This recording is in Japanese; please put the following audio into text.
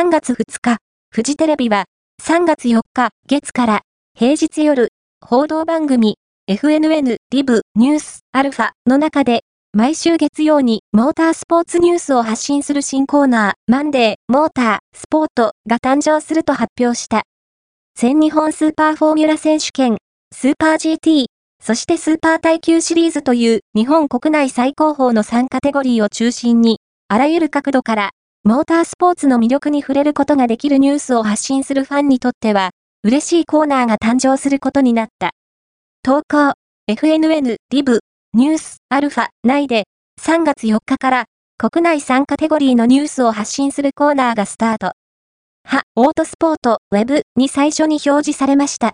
3月2日、フジテレビは、3月4日、月から、平日夜、報道番組、FNN リブニュースアルファの中で、毎週月曜にモータースポーツニュースを発信する新コーナー、マンデー、モーター、スポートが誕生すると発表した。全日本スーパーフォーミュラ選手権、スーパー GT、そしてスーパー耐久シリーズという日本国内最高峰の3カテゴリーを中心に、あらゆる角度から、モータースポーツの魅力に触れることができるニュースを発信するファンにとっては、嬉しいコーナーが誕生することになった。投稿、FNN、リブ、ニュース、アルファ、内で、3月4日から、国内3カテゴリーのニュースを発信するコーナーがスタート。は、オートスポート、ウェブに最初に表示されました。